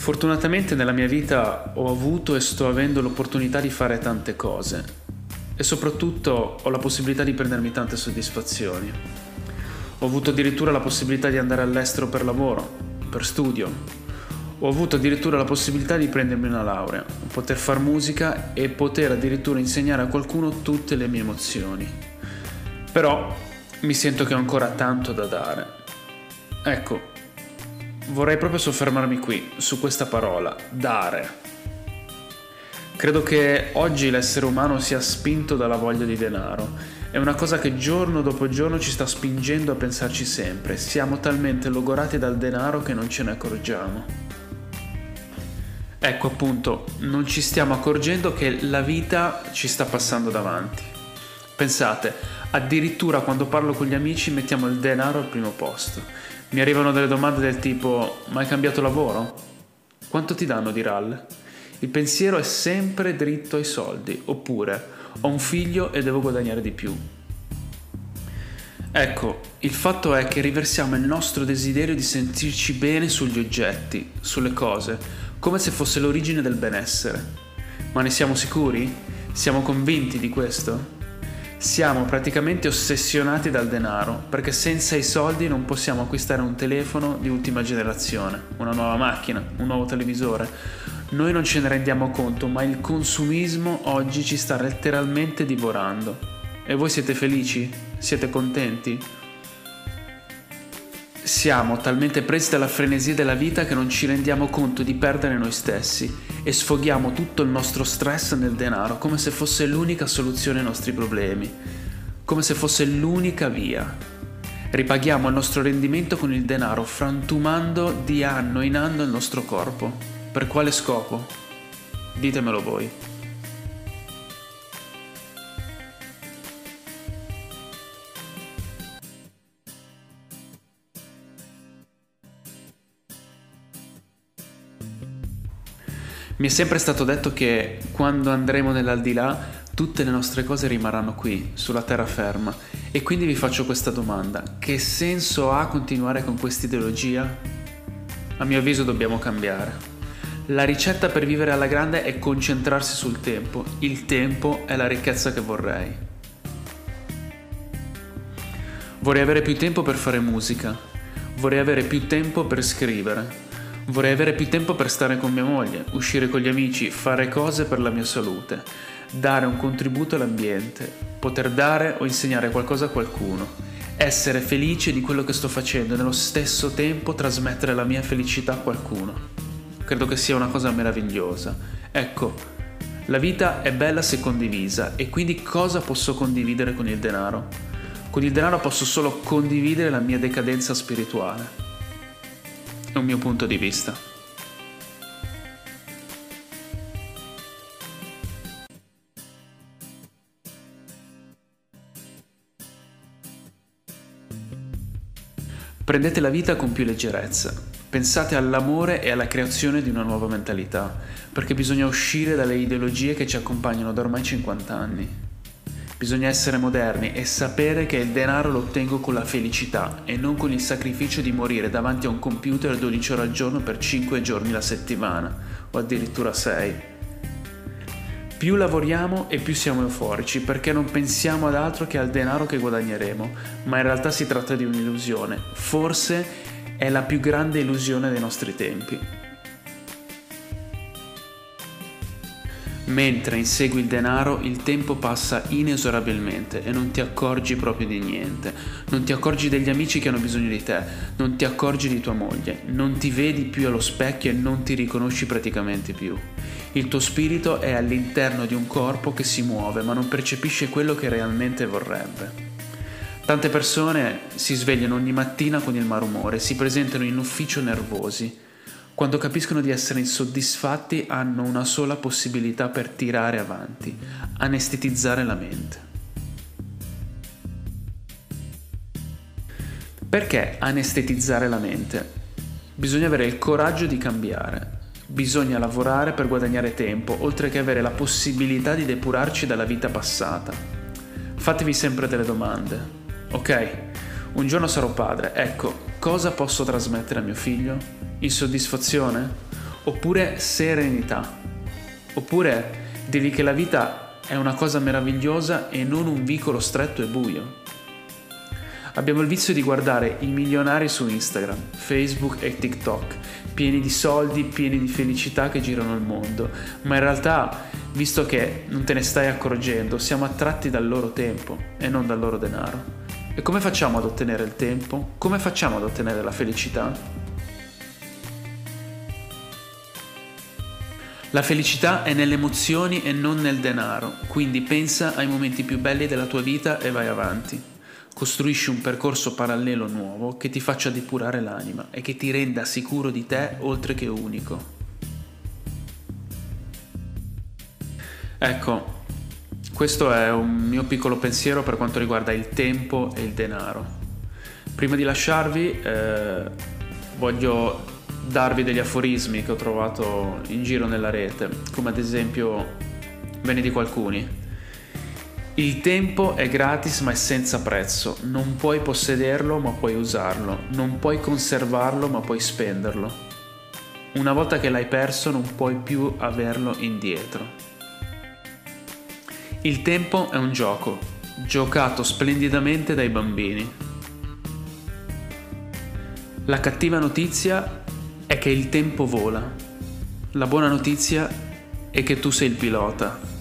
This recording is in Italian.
Fortunatamente nella mia vita ho avuto e sto avendo l'opportunità di fare tante cose e soprattutto ho la possibilità di prendermi tante soddisfazioni. Ho avuto addirittura la possibilità di andare all'estero per lavoro, per studio. Ho avuto addirittura la possibilità di prendermi una laurea, poter fare musica e poter addirittura insegnare a qualcuno tutte le mie emozioni. Però mi sento che ho ancora tanto da dare. Ecco, vorrei proprio soffermarmi qui, su questa parola, dare. Credo che oggi l'essere umano sia spinto dalla voglia di denaro. È una cosa che giorno dopo giorno ci sta spingendo a pensarci sempre. Siamo talmente logorati dal denaro che non ce ne accorgiamo. Ecco appunto, non ci stiamo accorgendo che la vita ci sta passando davanti. Pensate, addirittura quando parlo con gli amici mettiamo il denaro al primo posto. Mi arrivano delle domande del tipo: Ma hai cambiato lavoro? Quanto ti danno di RAL? Il pensiero è sempre dritto ai soldi, oppure ho un figlio e devo guadagnare di più. Ecco, il fatto è che riversiamo il nostro desiderio di sentirci bene sugli oggetti, sulle cose, come se fosse l'origine del benessere. Ma ne siamo sicuri? Siamo convinti di questo? Siamo praticamente ossessionati dal denaro, perché senza i soldi non possiamo acquistare un telefono di ultima generazione, una nuova macchina, un nuovo televisore. Noi non ce ne rendiamo conto, ma il consumismo oggi ci sta letteralmente divorando. E voi siete felici? Siete contenti? Siamo talmente presi dalla frenesia della vita che non ci rendiamo conto di perdere noi stessi e sfoghiamo tutto il nostro stress nel denaro come se fosse l'unica soluzione ai nostri problemi, come se fosse l'unica via. Ripaghiamo il nostro rendimento con il denaro, frantumando di anno in anno il nostro corpo. Per quale scopo? Ditemelo voi. Mi è sempre stato detto che quando andremo nell'aldilà tutte le nostre cose rimarranno qui, sulla terraferma. E quindi vi faccio questa domanda. Che senso ha continuare con questa ideologia? A mio avviso dobbiamo cambiare. La ricetta per vivere alla grande è concentrarsi sul tempo. Il tempo è la ricchezza che vorrei. Vorrei avere più tempo per fare musica. Vorrei avere più tempo per scrivere. Vorrei avere più tempo per stare con mia moglie, uscire con gli amici, fare cose per la mia salute, dare un contributo all'ambiente, poter dare o insegnare qualcosa a qualcuno, essere felice di quello che sto facendo e nello stesso tempo trasmettere la mia felicità a qualcuno. Credo che sia una cosa meravigliosa. Ecco, la vita è bella se condivisa e quindi cosa posso condividere con il denaro? Con il denaro posso solo condividere la mia decadenza spirituale è un mio punto di vista. Prendete la vita con più leggerezza, pensate all'amore e alla creazione di una nuova mentalità, perché bisogna uscire dalle ideologie che ci accompagnano da ormai 50 anni. Bisogna essere moderni e sapere che il denaro lo ottengo con la felicità e non con il sacrificio di morire davanti a un computer 12 ore al giorno per 5 giorni la settimana o addirittura 6. Più lavoriamo e più siamo euforici perché non pensiamo ad altro che al denaro che guadagneremo, ma in realtà si tratta di un'illusione. Forse è la più grande illusione dei nostri tempi. Mentre insegui il denaro, il tempo passa inesorabilmente e non ti accorgi proprio di niente. Non ti accorgi degli amici che hanno bisogno di te, non ti accorgi di tua moglie, non ti vedi più allo specchio e non ti riconosci praticamente più. Il tuo spirito è all'interno di un corpo che si muove ma non percepisce quello che realmente vorrebbe. Tante persone si svegliano ogni mattina con il malumore, si presentano in ufficio nervosi quando capiscono di essere insoddisfatti hanno una sola possibilità per tirare avanti, anestetizzare la mente. Perché anestetizzare la mente? Bisogna avere il coraggio di cambiare, bisogna lavorare per guadagnare tempo, oltre che avere la possibilità di depurarci dalla vita passata. Fatevi sempre delle domande. Ok, un giorno sarò padre, ecco, cosa posso trasmettere a mio figlio? Insoddisfazione? oppure serenità, oppure dirgli che la vita è una cosa meravigliosa e non un vicolo stretto e buio. Abbiamo il vizio di guardare i milionari su Instagram, Facebook e TikTok, pieni di soldi, pieni di felicità che girano il mondo, ma in realtà, visto che non te ne stai accorgendo, siamo attratti dal loro tempo e non dal loro denaro. E come facciamo ad ottenere il tempo? Come facciamo ad ottenere la felicità? La felicità è nelle emozioni e non nel denaro, quindi pensa ai momenti più belli della tua vita e vai avanti. Costruisci un percorso parallelo nuovo che ti faccia depurare l'anima e che ti renda sicuro di te oltre che unico. Ecco, questo è un mio piccolo pensiero per quanto riguarda il tempo e il denaro. Prima di lasciarvi eh, voglio darvi degli aforismi che ho trovato in giro nella rete, come ad esempio ve ne dico alcuni. Il tempo è gratis ma è senza prezzo, non puoi possederlo ma puoi usarlo, non puoi conservarlo ma puoi spenderlo. Una volta che l'hai perso non puoi più averlo indietro. Il tempo è un gioco, giocato splendidamente dai bambini. La cattiva notizia è che il tempo vola. La buona notizia è che tu sei il pilota